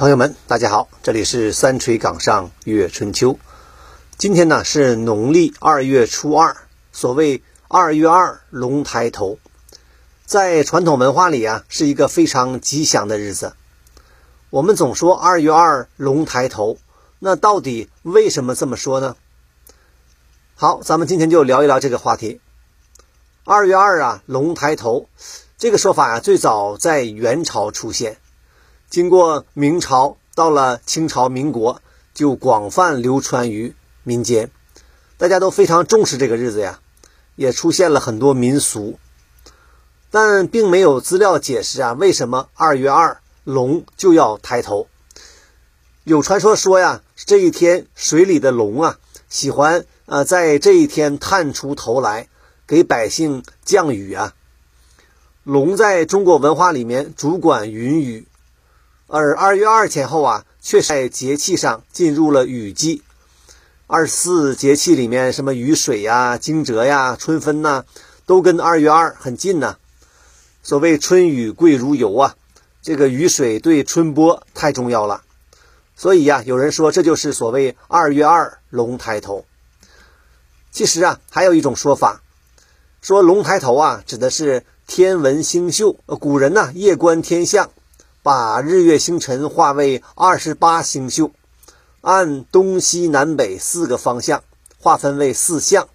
朋友们，大家好，这里是三锤岗上月春秋。今天呢是农历二月初二，所谓二月二龙抬头，在传统文化里啊是一个非常吉祥的日子。我们总说二月二龙抬头，那到底为什么这么说呢？好，咱们今天就聊一聊这个话题。二月二啊龙抬头，这个说法呀最早在元朝出现。经过明朝，到了清朝、民国，就广泛流传于民间，大家都非常重视这个日子呀，也出现了很多民俗，但并没有资料解释啊，为什么二月二龙就要抬头？有传说说呀，这一天水里的龙啊，喜欢呃在这一天探出头来，给百姓降雨啊。龙在中国文化里面主管云雨。而二月二前后啊，却在节气上进入了雨季。二十四节气里面，什么雨水呀、惊蛰呀、春分呐，都跟二月二很近呢。所谓春雨贵如油啊，这个雨水对春播太重要了。所以呀，有人说这就是所谓二月二龙抬头。其实啊，还有一种说法，说龙抬头啊，指的是天文星宿。古人呢，夜观天象。把日月星辰划为二十八星宿，按东西南北四个方向划分为四象：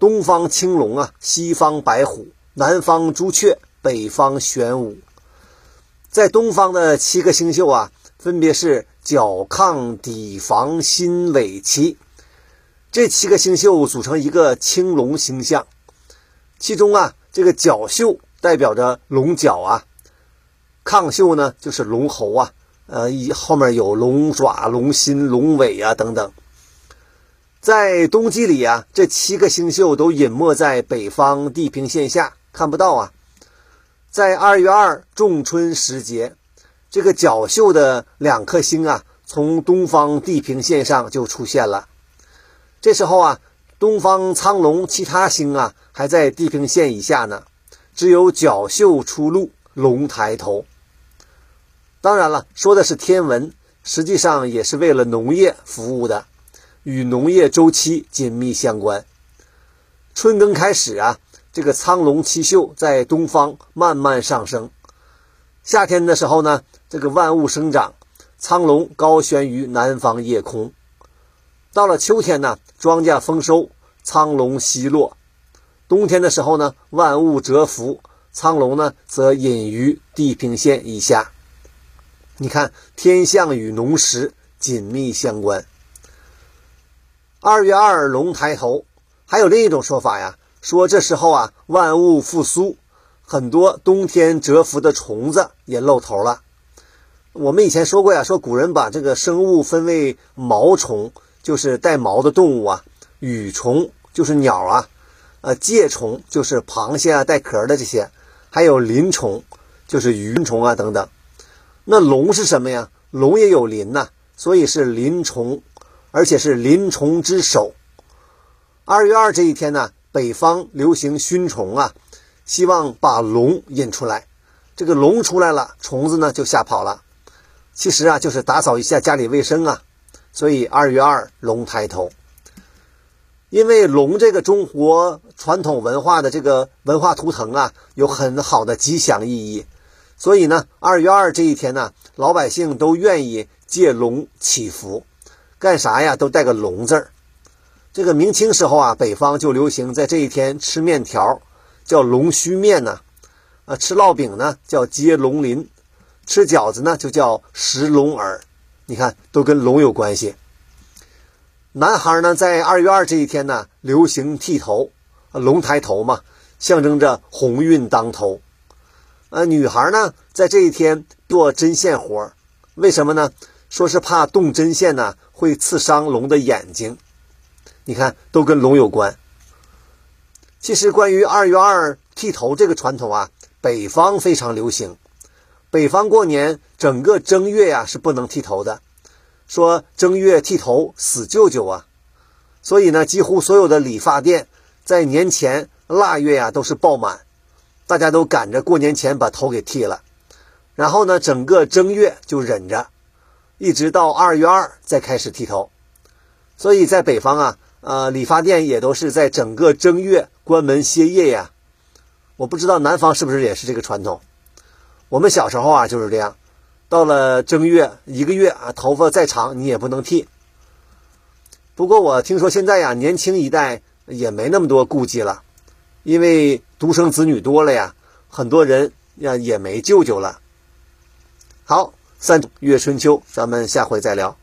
东方青龙啊，西方白虎，南方朱雀，北方玄武。在东方的七个星宿啊，分别是角、亢、砥、房、辛、尾、期。这七个星宿组成一个青龙星象，其中啊，这个角宿代表着龙角啊。亢宿呢，就是龙喉啊，呃，一后面有龙爪、龙心、龙尾啊等等。在冬季里啊，这七个星宿都隐没在北方地平线下，看不到啊。在二月二仲春时节，这个角宿的两颗星啊，从东方地平线上就出现了。这时候啊，东方苍龙其他星啊还在地平线以下呢，只有角宿出露，龙抬头。当然了，说的是天文，实际上也是为了农业服务的，与农业周期紧密相关。春耕开始啊，这个苍龙七宿在东方慢慢上升。夏天的时候呢，这个万物生长，苍龙高悬于南方夜空。到了秋天呢，庄稼丰收，苍龙西落。冬天的时候呢，万物蛰伏，苍龙呢则隐于地平线以下。你看，天象与农时紧密相关。二月二龙抬头，还有另一种说法呀，说这时候啊，万物复苏，很多冬天蛰伏的虫子也露头了。我们以前说过呀，说古人把这个生物分为毛虫，就是带毛的动物啊；羽虫就是鸟啊；呃，介虫就是螃蟹啊，带壳的这些；还有鳞虫，就是鱼虫啊等等。那龙是什么呀？龙也有鳞呐，所以是鳞虫，而且是鳞虫之首。二月二这一天呢，北方流行熏虫啊，希望把龙引出来。这个龙出来了，虫子呢就吓跑了。其实啊，就是打扫一下家里卫生啊。所以二月二龙抬头，因为龙这个中国传统文化的这个文化图腾啊，有很好的吉祥意义。所以呢，二月二这一天呢，老百姓都愿意借龙祈福，干啥呀？都带个龙字儿。这个明清时候啊，北方就流行在这一天吃面条，叫龙须面呢；啊，吃烙饼呢叫接龙鳞，吃饺子呢就叫食龙耳。你看，都跟龙有关系。男孩呢，在二月二这一天呢，流行剃头，龙抬头嘛，象征着鸿运当头。呃，女孩呢，在这一天做针线活为什么呢？说是怕动针线呢会刺伤龙的眼睛。你看，都跟龙有关。其实，关于二月二剃头这个传统啊，北方非常流行。北方过年整个正月呀是不能剃头的，说正月剃头死舅舅啊。所以呢，几乎所有的理发店在年前腊月呀都是爆满。大家都赶着过年前把头给剃了，然后呢，整个正月就忍着，一直到二月二再开始剃头。所以在北方啊，呃，理发店也都是在整个正月关门歇业呀。我不知道南方是不是也是这个传统。我们小时候啊就是这样，到了正月一个月啊，头发再长你也不能剃。不过我听说现在呀，年轻一代也没那么多顾忌了，因为独生子女多了呀，很多人呀也没舅舅了。好，三月春秋，咱们下回再聊。